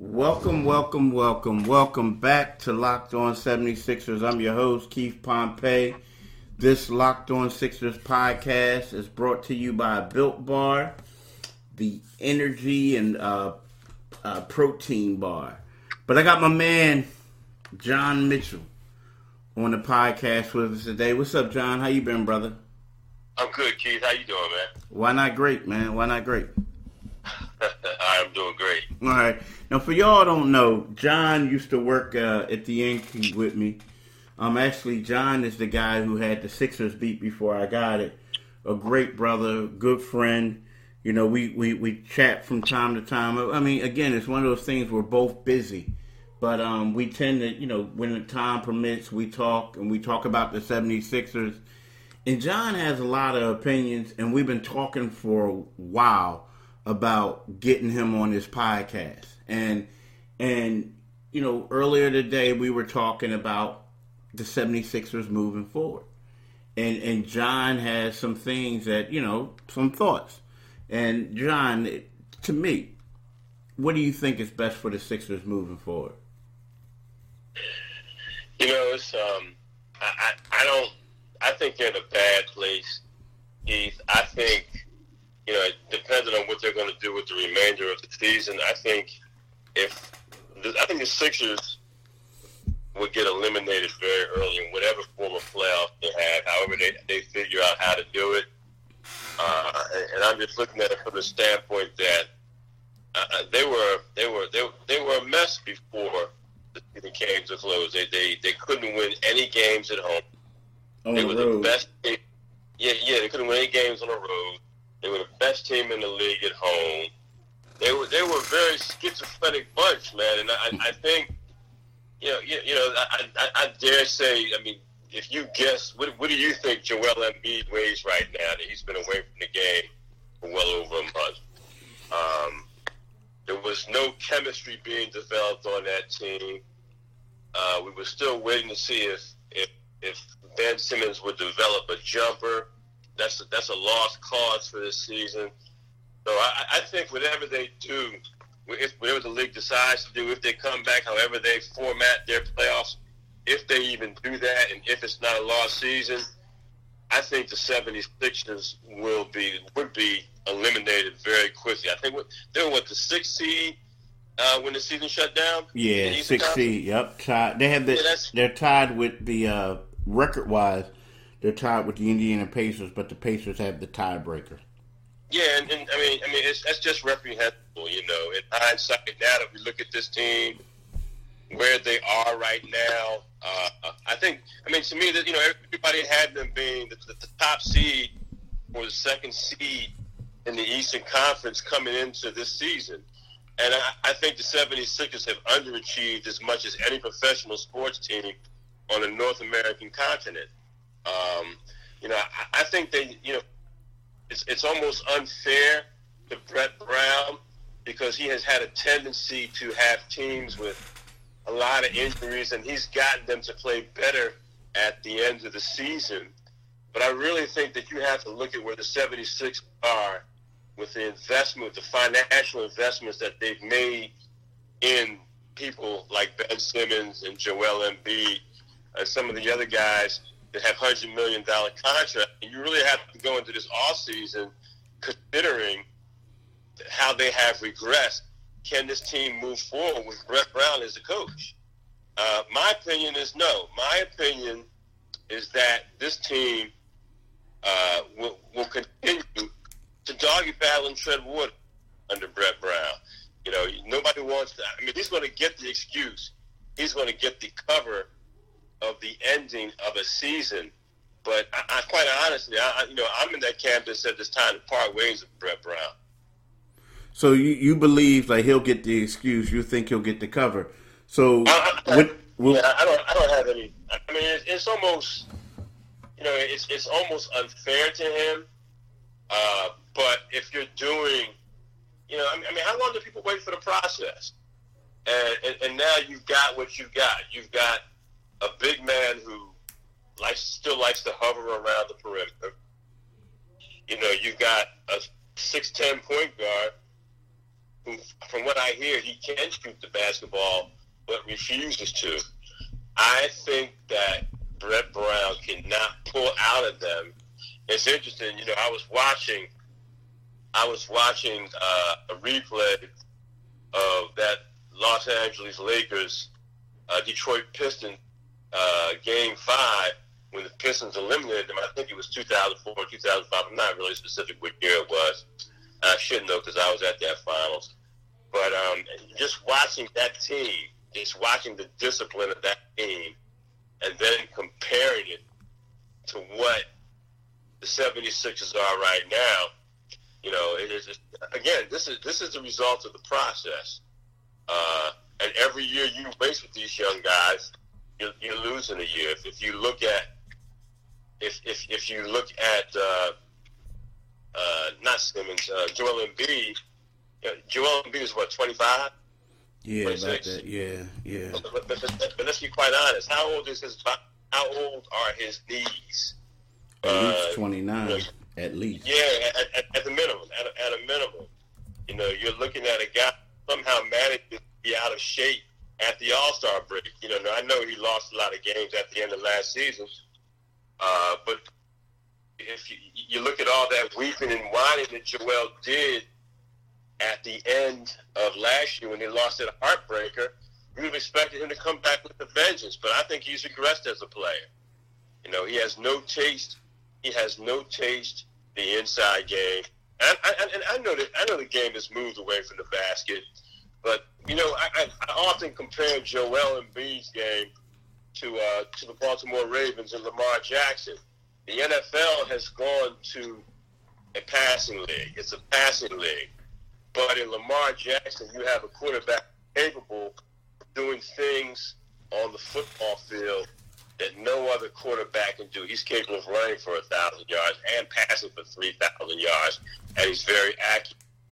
Welcome, welcome, welcome, welcome back to Locked On 76ers. I'm your host, Keith Pompey. This Locked On Sixers podcast is brought to you by Built Bar, the energy and uh, uh, protein bar. But I got my man John Mitchell on the podcast with us today. What's up, John? How you been, brother? I'm good, Keith. How you doing, man? Why not great, man? Why not great? I'm doing great. All right. Now, for y'all don't know, John used to work uh, at the Yankee with me. Um, actually, John is the guy who had the Sixers beat before I got it. A great brother, good friend. You know, we, we, we chat from time to time. I mean, again, it's one of those things we're both busy. But um, we tend to, you know, when the time permits, we talk and we talk about the 76ers. And John has a lot of opinions, and we've been talking for a while about getting him on this podcast. And and you know, earlier today we were talking about the 76ers moving forward. And and John has some things that, you know, some thoughts. And John, to me, what do you think is best for the Sixers moving forward? You know, it's um, I, I, I don't, I think they're in a bad place, Keith. I think, you know, depending on what they're going to do with the remainder of the season, I think if, I think the Sixers would get eliminated very early in whatever form of playoff they have, however they, they figure out how to do it. Uh, and I'm just looking at it from the standpoint that uh, they were they were they, they were a mess before the season came to close. They they, they couldn't win any games at home. On they the were road. the best. Team. Yeah, yeah, they couldn't win any games on the road. They were the best team in the league at home. They were they were a very schizophrenic bunch, man. And I, I think, you know, you, you know, I, I, I dare say, I mean, if you guess, what, what do you think Joel Embiid weighs right now that he's been away from the game for well over a month? Um, there was no chemistry being developed on that team. Uh, we were still waiting to see if, if if Ben Simmons would develop a jumper. That's a, that's a lost cause for this season. So I, I think whatever they do, if whatever the league decides to do, if they come back, however they format their playoffs, if they even do that, and if it's not a lost season, I think the 76ers will be would be eliminated very quickly. I think what, they were what the sixth seed uh, when the season shut down. Yeah, six seed. Yep, tied. They have the. Yeah, they're tied with the uh, record wise. They're tied with the Indiana Pacers, but the Pacers have the tiebreaker. Yeah, and, and I mean, I mean, it's, that's just reprehensible, you know. In hindsight, now that we look at this team, where they are right now, uh, I think, I mean, to me, that you know, everybody had them being the, the, the top seed or the second seed in the Eastern Conference coming into this season. And I, I think the 76ers have underachieved as much as any professional sports team on the North American continent. Um, you know, I, I think they, you know, it's, it's almost unfair to Brett Brown because he has had a tendency to have teams with a lot of injuries, and he's gotten them to play better at the end of the season. But I really think that you have to look at where the 76 are with the investment, the financial investments that they've made in people like Ben Simmons and Joel Embiid and some of the other guys that have hundred million dollar contracts. And you really have to go into this off season considering how they have regressed. Can this team move forward with Brett Brown as a coach? Uh, my opinion is no. My opinion is that this team uh, will, will continue to doggy paddle and tread water under Brett Brown. You know, nobody wants that. I mean, he's going to get the excuse. He's going to get the cover of the ending of a season. But I, I quite honestly, I, you know, I'm in that camp that said it's time to part ways with Brett Brown. So you, you believe like he'll get the excuse? You think he'll get the cover? So I, I, what? Yeah, I don't. I don't have any. I mean, it's, it's almost, you know, it's it's almost unfair to him. Uh, but if you're doing, you know, I mean, I mean, how long do people wait for the process? And, and and now you've got what you've got. You've got a big man who likes still likes to hover around the perimeter. You know, you've got a six ten point guard who, from what I hear, he can shoot the basketball but refuses to. I think that Brett Brown cannot pull out of them. It's interesting, you know. I was watching, I was watching uh, a replay of that Los Angeles Lakers uh, Detroit Pistons uh, game five when the Pistons eliminated them. I think it was 2004 or 2005. I'm not really specific what year it was. I should know because I was at that finals. But um, just watching that team just watching the discipline of that team and then comparing it to what the 76ers are right now, you know, it is again, this is this is the result of the process. Uh, and every year you waste with these young guys, you're, you're losing a year. If, if you look at if if, if you look at uh, uh, not Simmons, uh, Joel Embiid, you know, Joel Embiid is what 25. Yeah, about that. Yeah, yeah. But, but, but, but, let's be quite honest. How old is his? How old are his knees? At uh, least twenty nine. At least. Yeah, at, at, at the minimum. At a, at a minimum. You know, you're looking at a guy somehow managed to be out of shape at the All Star break. You know, I know he lost a lot of games at the end of last season, uh, but if you, you look at all that weeping and whining that Joel did at the end of last year when he lost at heartbreaker, we would have expected him to come back with a vengeance. But I think he's regressed as a player. You know, he has no taste. He has no taste the inside game. And I, and I know that I know the game has moved away from the basket, but you know I, I, often compare Joel Embiid's game to uh, to the Baltimore Ravens and Lamar Jackson. The NFL has gone to a passing league. It's a passing league. But in Lamar Jackson, you have a quarterback capable of doing things on the football field that no other quarterback can do. He's capable of running for a thousand yards and passing for three thousand yards, and he's very accurate.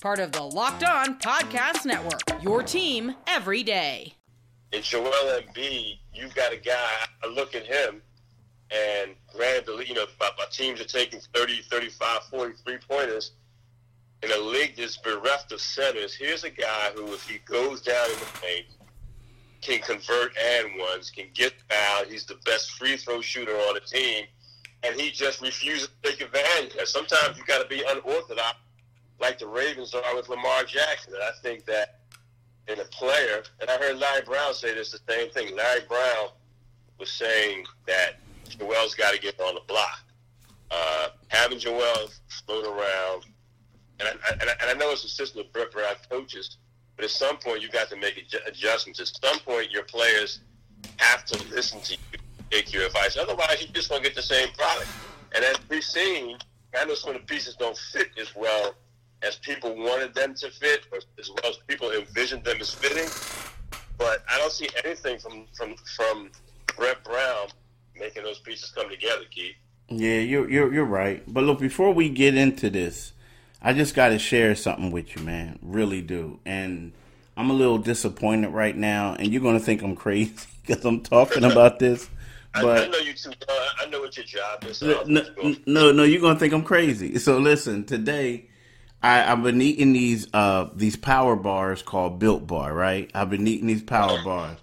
Part of the Locked On Podcast Network. Your team every day. In Joel Embiid, you've got a guy, I look at him, and granted, you know, my, teams are taking 30, 35, 43 pointers. In a league that's bereft of centers, here's a guy who, if he goes down in the paint, can convert and ones, can get fouled. He's the best free throw shooter on the team, and he just refuses to take advantage. And sometimes you got to be unorthodox, like the Ravens are with Lamar Jackson. And I think that in a player, and I heard Larry Brown say this the same thing. Larry Brown was saying that Joel's got to get on the block. Uh, having Joel float around, and I, and I, and I know it's a system of Brett Brown coaches but at some point, you got to make adjustments. At some point, your players have to listen to you, take your advice. Otherwise, you're just going to get the same product. And as we've seen, I know some of the pieces don't fit as well as people wanted them to fit, or as well as people envisioned them as fitting. But I don't see anything from from from Brett Brown making those pieces come together, Keith. Yeah, you're you're you're right. But look, before we get into this, I just got to share something with you, man. Really do. And I'm a little disappointed right now, and you're going to think I'm crazy because I'm talking about this. But I, I know you too. I know what your job is. So no, no, no, no, you're gonna think I'm crazy. So listen, today I, I've been eating these uh these power bars called Built Bar, right? I've been eating these power bars.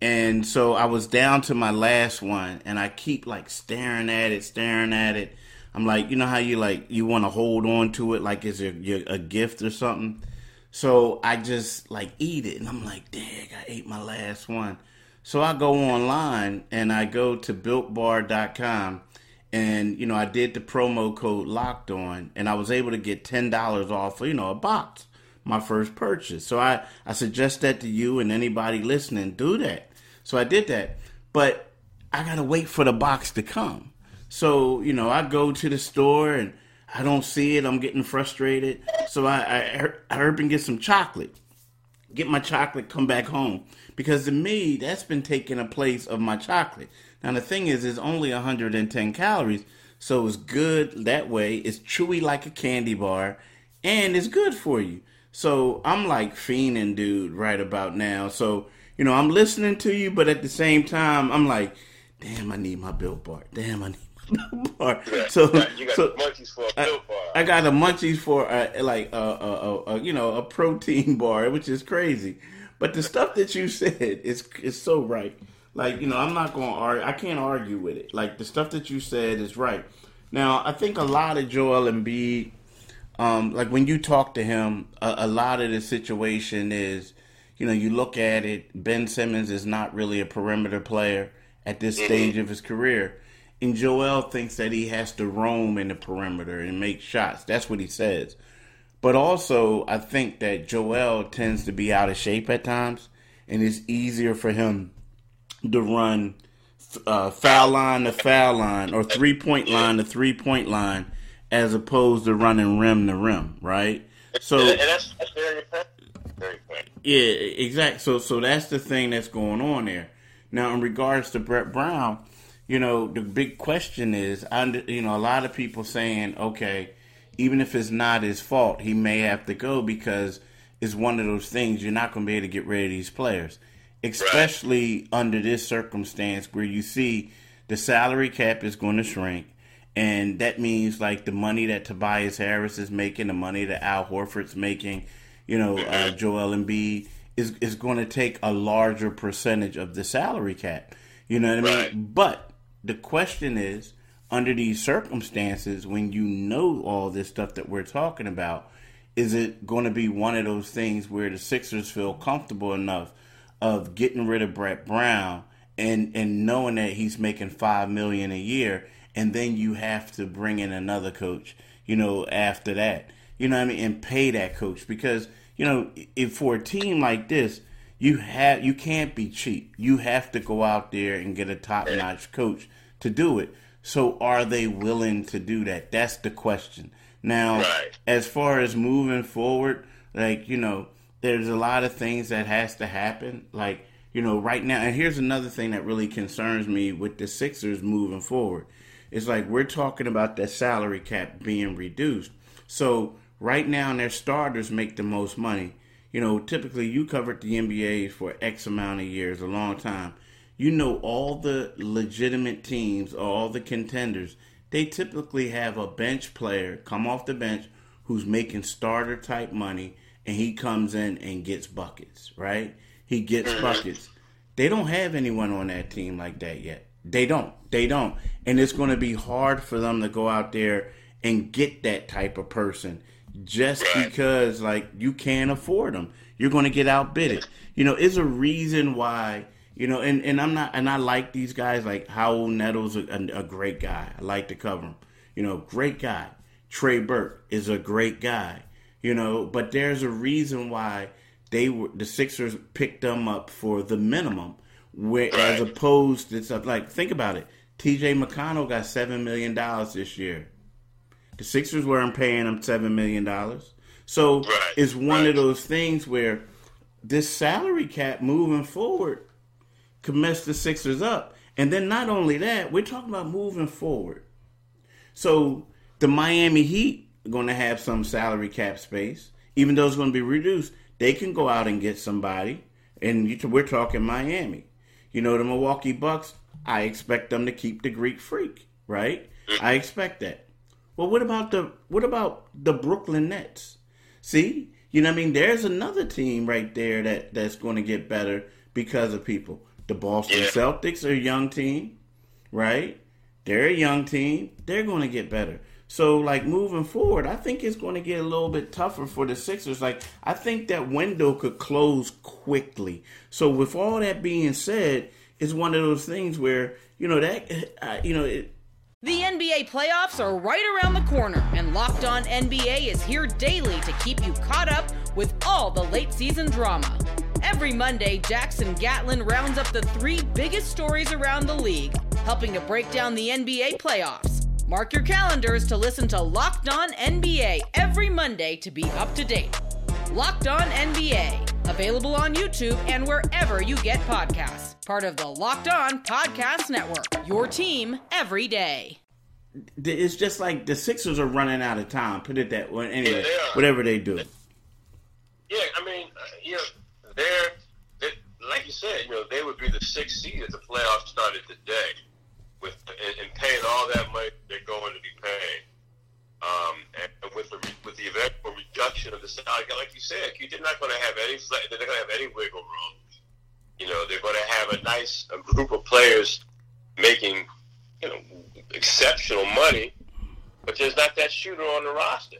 And so I was down to my last one and I keep like staring at it, staring at it. I'm like, you know how you like you want to hold on to it like it's a, a gift or something. So I just like eat it and I'm like, dang, I ate my last one. So I go online and I go to builtbar.com and you know I did the promo code locked on and I was able to get ten dollars off you know a box my first purchase. So I I suggest that to you and anybody listening do that. So I did that, but I gotta wait for the box to come. So you know I go to the store and I don't see it. I'm getting frustrated. So I I, I herb and get some chocolate. Get my chocolate, come back home because to me that's been taking a place of my chocolate. Now the thing is, it's only 110 calories, so it's good that way. It's chewy like a candy bar, and it's good for you. So I'm like fiending, dude, right about now. So you know, I'm listening to you, but at the same time, I'm like, damn, I need my built bar. Damn, I need my built bar. So, you got so munchies for a built bar. I, I got a munchies for a, like a, a, a, a you know a protein bar, which is crazy. But the stuff that you said is is so right. Like you know, I'm not going to argue. I can't argue with it. Like the stuff that you said is right. Now, I think a lot of Joel Embiid, um, like when you talk to him, a, a lot of the situation is, you know, you look at it. Ben Simmons is not really a perimeter player at this stage of his career. And Joel thinks that he has to roam in the perimeter and make shots. That's what he says. But also, I think that Joel tends to be out of shape at times, and it's easier for him to run uh, foul line to foul line or three point line to three point line as opposed to running rim to rim, right? So and that's, that's very important. Very important. yeah, exactly. So so that's the thing that's going on there. Now, in regards to Brett Brown, you know, the big question is, I, you know, a lot of people saying, okay, even if it's not his fault, he may have to go because it's one of those things you're not going to be able to get rid of these players, especially under this circumstance where you see the salary cap is going to shrink. And that means like the money that Tobias Harris is making, the money that Al Horford's making, you know, uh, Joel Embiid is is going to take a larger percentage of the salary cap. You know what I mean? But the question is, under these circumstances, when you know all this stuff that we're talking about, is it going to be one of those things where the Sixers feel comfortable enough of getting rid of Brett Brown and and knowing that he's making five million a year, and then you have to bring in another coach, you know, after that, you know what I mean, and pay that coach because you know if for a team like this, you have you can't be cheap. You have to go out there and get a top notch coach to do it. So are they willing to do that? That's the question. Now, Right. as far as moving forward, like, you know, there's a lot of things that has to happen. Like, you know, right now, and here's another thing that really concerns me with the Sixers moving forward. It's like we're talking about that salary cap being reduced. So right now their starters make the most money. You know, typically you covered the NBA for X amount of years, a long time. You know all the legitimate teams, all the contenders, they typically have a bench player come off the bench who's making starter type money and he comes in and gets buckets, right? He gets mm-hmm. buckets. They don't have anyone on that team like that yet. They don't. They don't. And it's going to be hard for them to go out there and get that type of person just because like you can't afford them. You're going to get outbidded. You know, it's a reason why, you know, and, and I'm not, and I like these guys like Raul Neto, a, a, a great guy. I like to cover him. You know, great guy. Trey Burke is a great guy. You know, but there's a reason why they were the Sixers picked them up for the minimum, where as opposed to stuff like think about it. T.J. McConnell got seven million dollars this year. The Sixers weren't paying him seven million dollars, so Right, it's one right. of those things where this salary cap moving forward could mess the Sixers up. And then not only that, we're talking about moving forward. So the Miami Heat going to have some salary cap space, even though it's going to be reduced. They can go out and get somebody, and you- we're talking Miami. You know, the Milwaukee Bucks I expect them to keep the Greek freak, right? I expect that. Well, what about the what about the Brooklyn Nets? See, you know what I mean? There's another team right there that that's going to get better because of people. The Boston Yeah. Celtics are a young team, right? They're a young team. They're going to get better. So, like moving forward, I think it's going to get a little bit tougher for the Sixers. Like, I think that window could close quickly. So, with all that being said, it's one of those things where you know that uh, you know it, The NBA playoffs are right around the corner, and Locked On NBA is here daily to keep you caught up with all the late season drama. Every Monday, Jackson Gatlin rounds up the three biggest stories around the league, helping to break down the NBA playoffs. Mark your calendars to listen to Locked On NBA every Monday to be up to date. Locked On NBA, available on YouTube and wherever you get podcasts. Part of the Locked On Podcast Network, your team every day. it's just like the Sixers are running out of time. Put it that way. Anyway, Yeah, they whatever they do. Yeah, I mean, uh, you know, they're, they like you said, you know, they would be the sixth seed if the playoffs started today, with and, and paying all that money they're going to be paying, um, and, with the with the eventual reduction of the salary, like you said, they're not going to have any they're not going to have any wiggle room. You know, they're going to have a nice a group of players making, you know, exceptional money, but there's not that shooter on the roster.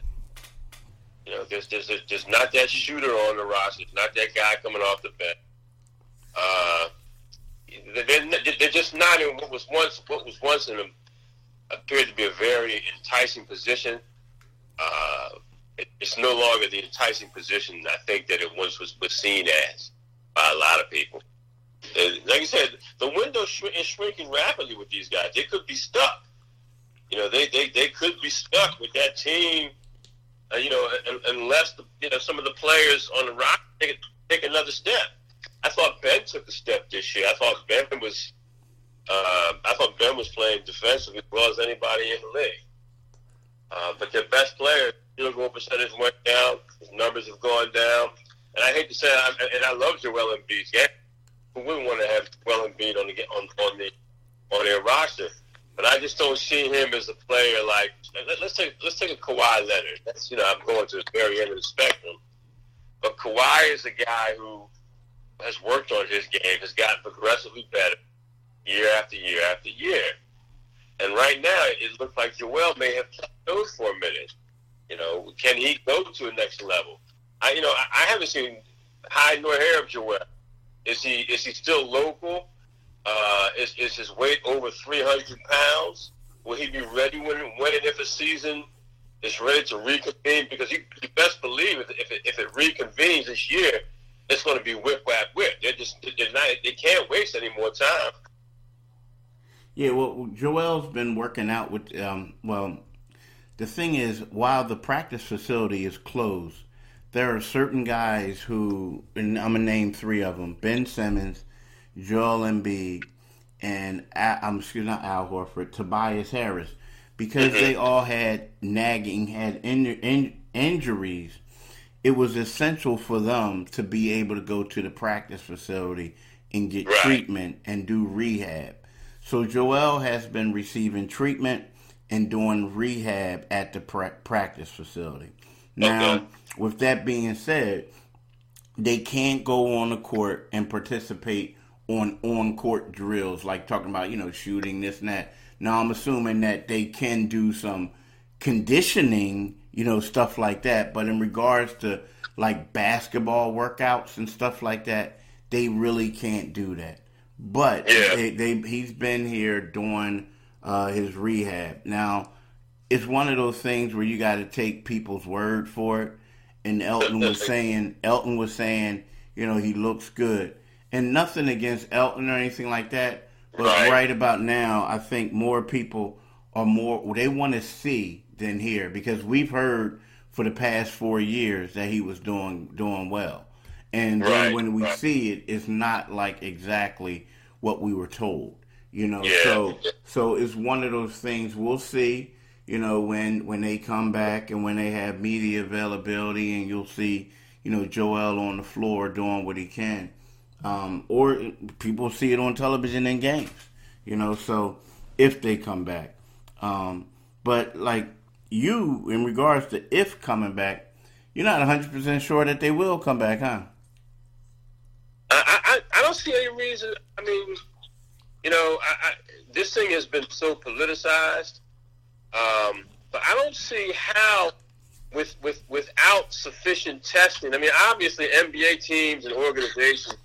You know, there's there's there's not that shooter on the roster. Not that guy coming off the bench. Uh, they're, they're just not in what was once what was once in a, appeared to be a very enticing position. Uh, it, it's no longer the enticing position I think that it once was, was seen as by a lot of people. Uh, like I said, the window sh- is shrinking rapidly with these guys. They could be stuck. You know, they, they, they could be stuck with that team uh, you know, unless the, you know some of the players on the rock take, take another step. I thought Ben took a step this year. I thought Ben was, uh, I thought Ben was playing defensively as well as anybody in the league. Uh, but their best player, field goal percentage went down. His numbers have gone down. And I hate to say, I- and I love Joel Embiid. Yeah, who wouldn't want to have Joel Embiid on the on, on the on their roster? But I just don't see him as a player like. Let, let's take let's take a Kawhi Leonard. That's you know I'm going to the very end of the spectrum. But Kawhi is a guy who has worked on his game, has gotten progressively better year after year after year. And right now, it looks like Joel may have plateaued for a minute. You know, can he go to the next level? I, you know, I, haven't seen high nor hair of Joel. Is he is he still local? Uh, is, is his weight over 300 pounds? Will he be ready when, when and if a season is ready to reconvene? Because you, you best believe if if it, if it reconvenes this year, it's going to be whip whap whip. They're just they're not they can't waste any more time. Yeah, well, Joel's been working out with. Um, well, the thing is, while the practice facility is closed, there are certain guys who, and I'm gonna name three of them: Ben Simmons, Joel Embiid, and Al, I'm excuse not Al Horford, Tobias Harris, because they all had nagging, had in, in, injuries. It was essential for them to be able to go to the practice facility and get Right. treatment and do rehab. So Joel has been receiving treatment and doing rehab at the pra- practice facility. Now, Okay. with that being said, they can't go on the court and participate on on court drills like talking about you know shooting this and that. Now I'm assuming that they can do some conditioning, you know, stuff like that. But in regards to like basketball workouts and stuff like that, they really can't do that. But Yeah. they, they he's been here doing uh, his rehab. Now it's one of those things where you got to take people's word for it. And Elton was saying, Elton was saying, you know, he looks good, and nothing against Elton or anything like that. But Right. right, about now, I think more people are more they want to see than hear because we've heard for the past four years that he was doing doing well, and then when we right. see it, it's not like exactly what we were told. You know, Yeah. so so it's one of those things we'll see. You know, when when they come back and when they have media availability, and you'll see, you know, Joel on the floor doing what he can, um, or people see it on television in games. You know, so if they come back, um, but like you, in regards to if coming back, you're not 100 percent sure that they will come back, huh? I, I, I don't see any reason. I mean, you know, I, I, this thing has been so politicized, um, but I don't see how, with with without sufficient testing. I mean, obviously, NBA teams and organizations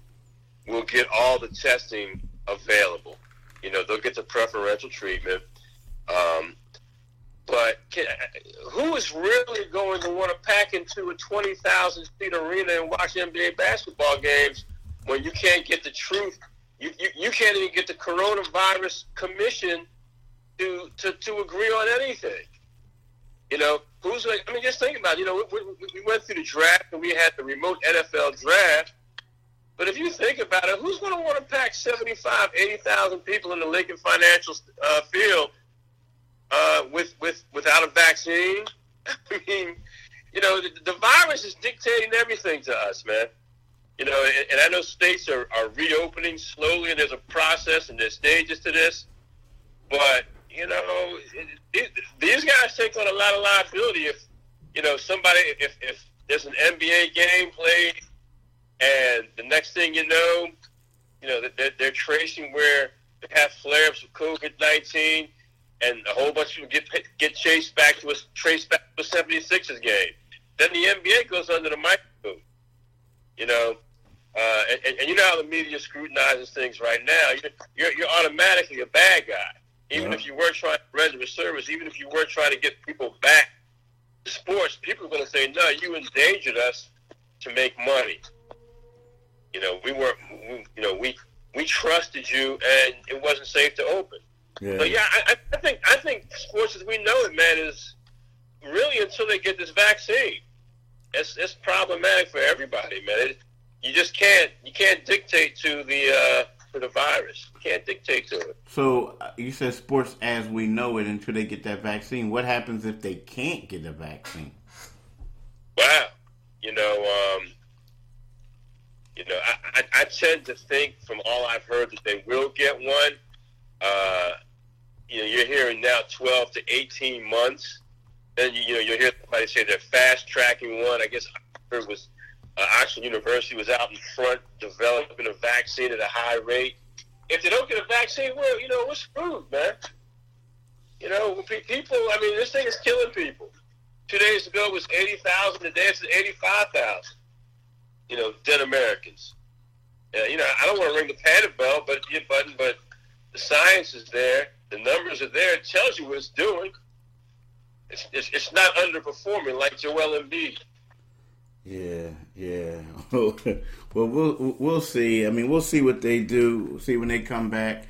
will get all the testing available. You know, they'll get the preferential treatment. Um, but can, who is really going to want to pack into a 20,000 seat arena and watch NBA basketball games when you can't get the truth? You, you, you can't even get the coronavirus commission to, to, to agree on anything. You know, who's like, I mean, just think about it. You know, we, we, we went through the draft and we had the remote NFL draft. But if you think about it, who's going to want to pack 75, 80,000 people in the Lincoln Financial uh, Field uh, with, with without a vaccine? I mean, you know, the, the virus is dictating everything to us, man. You know, and, and I know states are, are reopening slowly, and there's a process and there's stages to this. But you know, it, it, these guys take on a lot of liability if you know somebody if if there's an NBA game played, and the next thing you know, you know they're, they're tracing where they have flare-ups of COVID nineteen, and a whole bunch of them get get chased back to a traced back to a 76ers game. Then the NBA goes under the microscope. You know, uh, and, and, you know how the media scrutinizes things right now. You're, you're, you're automatically a bad guy, even Yeah. if you were trying to render a service, even if you were trying to get people back to sports. People are going to say, "No, you endangered us to make money." You know, we weren't. We, you know, we we trusted you, and it wasn't safe to open. Yeah. But yeah, I, I- I think I think sports as we know it, man, is really until they get this vaccine. It's it's problematic for everybody, man. It, you just can't you can't dictate to the uh, to the virus. You can't dictate to it. So uh, you said sports as we know it until they get that vaccine. What happens if they can't get a vaccine? Wow, you know, um, you know, I, I, I tend to think from all I've heard that they will get one. Uh, you know, you're hearing now 12 to 18 months. Then you, you know you'll hear somebody say they're fast tracking one. I guess it was uh, Oxford University was out in front developing a vaccine at a high rate. If they don't get a vaccine, well, you know, we're screwed, man. You know, people. I mean, this thing is killing people. Two days ago it was 80,000. Today it's 85,000. You know, dead Americans. Yeah, you know, I don't want to ring the panic bell, but yeah, button, but the science is there. The numbers are there. It tells you what it's doing. It's, it's, it's not underperforming like Joel Embiid. Yeah, yeah. well, we'll we'll see. I mean, we'll see what they do. See when they come back.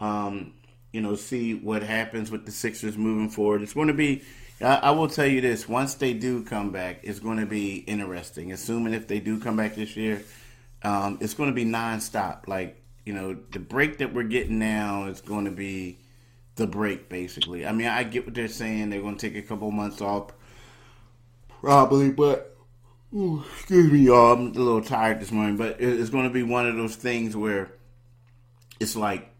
Um, you know, see what happens with the Sixers moving forward. It's going to be. I, I will tell you this: once they do come back, it's going to be interesting. Assuming if they do come back this year, um, it's going to be nonstop. Like you know, the break that we're getting now is going to be the break, basically. I mean, I get what they're saying. They're going to take a couple months off, probably, but Ooh, excuse me, y'all. I'm a little tired this morning, but it's going to be one of those things where it's like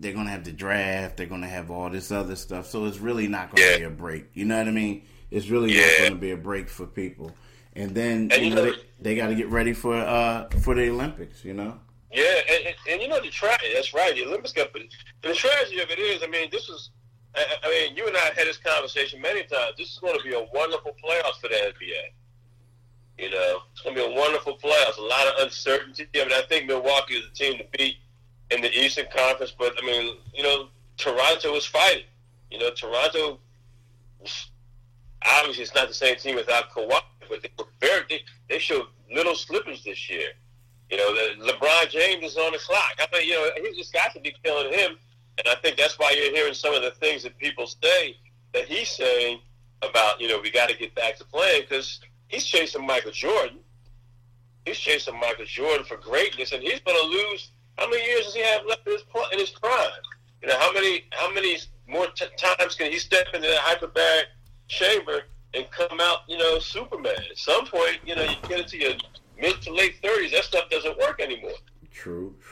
they're going to have the draft, they're going to have all this other stuff, so it's really not going to be a break. You know what I mean? It's really not going to be a break for people. And then And you you know know- they, they got to get ready for uh for the Olympics. You know? Yeah, and, and, and you know the tragedy. That's right. The Olympics got, but the tragedy of it is, I mean, this is. I, I mean, you and I had this conversation many times. This is going to be a wonderful playoffs for the NBA. You know, it's going to be a wonderful playoffs. A lot of uncertainty. I mean, I think Milwaukee is a team to beat in the Eastern Conference, but I mean, you know, Toronto is fighting. You know, Toronto. Obviously, it's not the same team without Kawhi, but they were very. They, they showed little slippage this year. You know, the, LeBron James is on the clock. I mean, you know, he just got to be killing him, and I think that's why you're hearing some of the things that people say that he's saying about, you know, we got to get back to playing because he's chasing Michael Jordan. He's chasing Michael Jordan for greatness, and he's going to lose. How many years does he have left in his in his prime? You know, how many how many more t- times can he step into that hyperbaric chamber and come out, you know, Superman? At some point, you know, you get into your mid to late thirties, that stuff.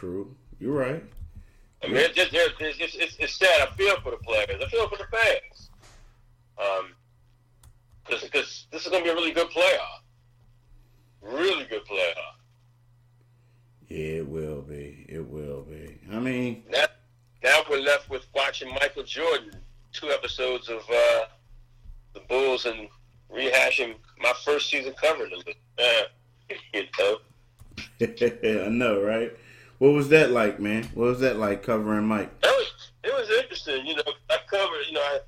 True. You're right. I mean, it's, just, it's, it's, it's, it's sad. I feel for the players. I feel for the fans. Um, because this is going to be a really good playoff. Really good playoff. Yeah, it will be. It will be. I mean, now, now we're left with watching Michael Jordan, two episodes of uh, the Bulls, and rehashing my first season covering them. Uh, you know. I know, right? What was that like, man? What was that like covering Mike? That was it was interesting. You know, I covered. You know, I,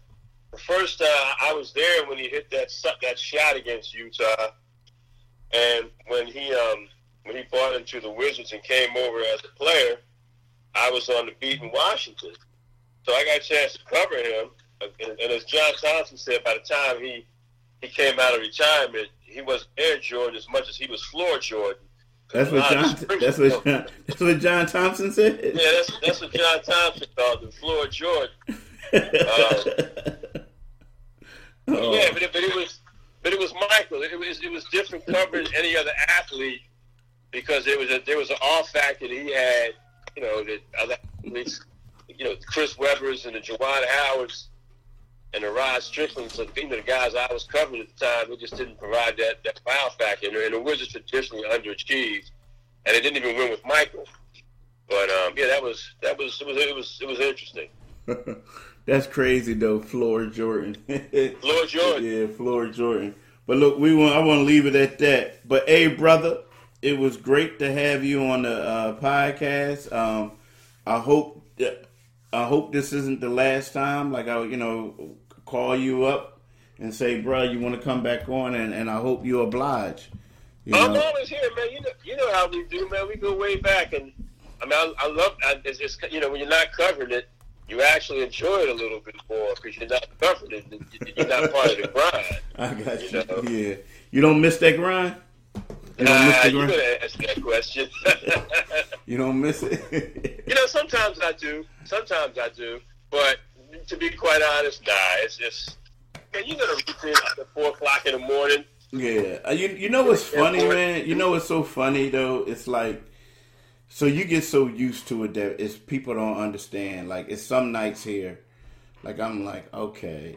the first uh, I was there when he hit that that shot against Utah, and when he um when he bought into the Wizards and came over as a player, I was on the beat in Washington, so I got a chance to cover him. And, and as John Thompson said, by the time he he came out of retirement, he was Air Jordan as much as he was floor Jordan. That's what John. That's what John. That's what John Thompson said. Yeah, that's that's what John Thompson called the floor Jordan. Uh, oh. Yeah, but it, but it was but it was Michael. It was it was different covering any other athlete because there was a there was an off factor that he had. You know that other athletes, you know, Chris Webber's and the Juwan Howards and the Rod Strickland's, you know, the guys I was covering at the time, they just didn't provide that that wow factor. And, and the Wizards traditionally underachieved, and they didn't even win with Michael. But um, yeah, that was that was it was it was it was interesting. That's crazy though, Floor Jordan. Floor Jordan. yeah, Floor Jordan. But look, we want I want to leave it at that. But hey, brother, it was great to have you on the uh, podcast. Um, I hope I hope this isn't the last time. Like I, you know, call you up and say, "Bro, you want to come back on?" And, and I hope you oblige. You I'm always here, man. You know, you know how we do, man. We go way back, and I mean, I, I love. I, it's just you know when you're not covering it, you actually enjoy it a little bit more because you're not covering it. You're not part of the grind. I got you. you know? Yeah, you don't miss that grind. You don't miss the grind. You could ask that question. you don't miss it. you know, sometimes I do. Sometimes I do, but to be quite honest, nah. It's just man, you gotta reach in at four o'clock in the morning. Yeah, uh, you you know what's funny, man? You know what's so funny though? It's like so you get so used to it that it's people don't understand. Like it's some nights here, like I'm like, okay,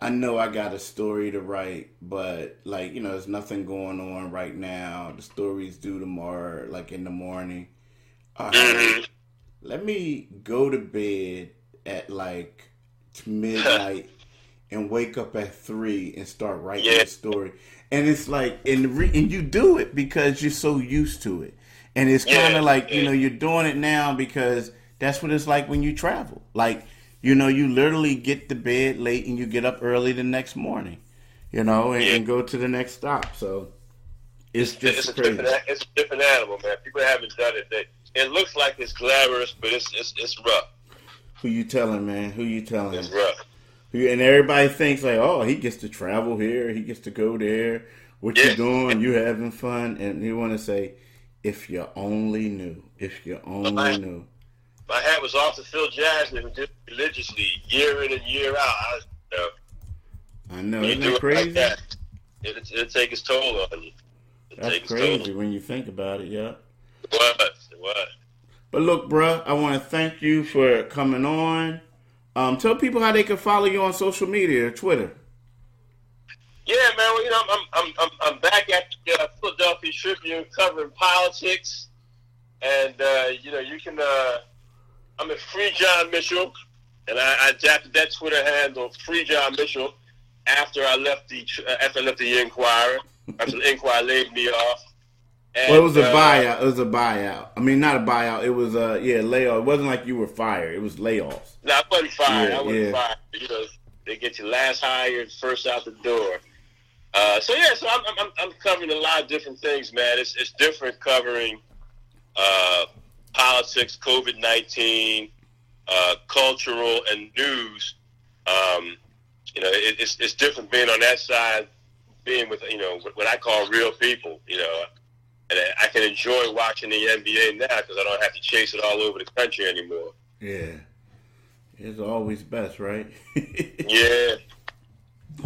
I know I got a story to write, but like you know, there's nothing going on right now. The story's due tomorrow, like in the morning. Right, let me go to bed at like midnight and wake up at three and start writing yeah. the story. And it's like, and re- and you do it because you're so used to it. And it's kind of yeah, like you know you're doing it now because that's what it's like when you travel. Like you know you literally get to bed late and you get up early the next morning. You know, and, and go to the next stop. So it's just it's a crazy. different it's a different animal, man. People haven't done it. They, it looks like it's glamorous, but it's it's, it's rough. Who you telling, man? Who you telling? It's rough. And everybody thinks like, oh, he gets to travel here, he gets to go there. What yeah. you doing? You having fun? And you want to say, if you only knew, if you only my, knew. My hat was off to Phil Jackson, who did religiously year in and year out. I, you know, I know, isn't that crazy? Like that, it, it'll take its toll on you. It'll That's crazy when you think about it. Yeah. What? What? But look, bruh, I want to thank you for coming on. Um, tell people how they can follow you on social media, or Twitter. Yeah, man. Well, you know, I'm I'm I'm, I'm back at the uh, Philadelphia Tribune covering politics, and uh, you know, you can. Uh, I'm at Free John Mitchell, and I, I adapted that Twitter handle, Free John Mitchell, after I left the after I left the Inquirer. after the Inquirer laid me off. And, well, it was a uh, buyout. It was a buyout. I mean, not a buyout. It was a yeah layoff. It wasn't like you were fired. It was layoffs. No, I wasn't fired. Yeah, I wasn't yeah. fired. You know, they get you last hired, first out the door. Uh, so yeah, so I'm, I'm, I'm covering a lot of different things, man. It's it's different covering uh, politics, COVID nineteen, uh, cultural, and news. Um, you know, it, it's it's different being on that side, being with you know what I call real people. You know, and I can enjoy watching the NBA now because I don't have to chase it all over the country anymore. Yeah, it's always best, right? yeah.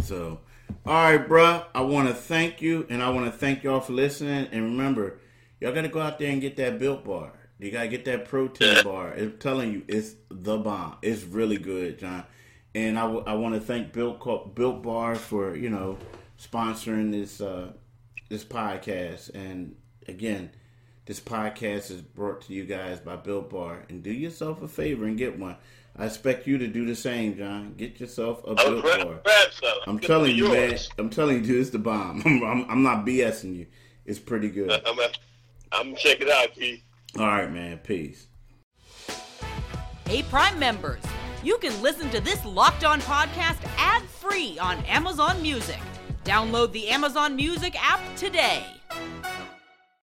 So, all right, bruh. I want to thank you, and I want to thank y'all for listening. And remember, y'all got to go out there and get that built bar. You gotta get that protein bar. I'm telling you, it's the bomb. It's really good, John. And I, w- I want to thank Built Built Bar for you know sponsoring this uh, this podcast. And again, this podcast is brought to you guys by Built Bar. And do yourself a favor and get one. I expect you to do the same, John. Get yourself a Built grab, Bar. grab. I'm Good telling for you, man. I'm telling you, it's the bomb. I'm, I'm, I'm not BSing you. It's pretty good. Uh, I'm gonna, I'm gonna check it out, Keith. All right, man. Peace. Hey, Prime members, you can listen to this Locked On podcast ad free on Amazon Music. Download the Amazon Music app today.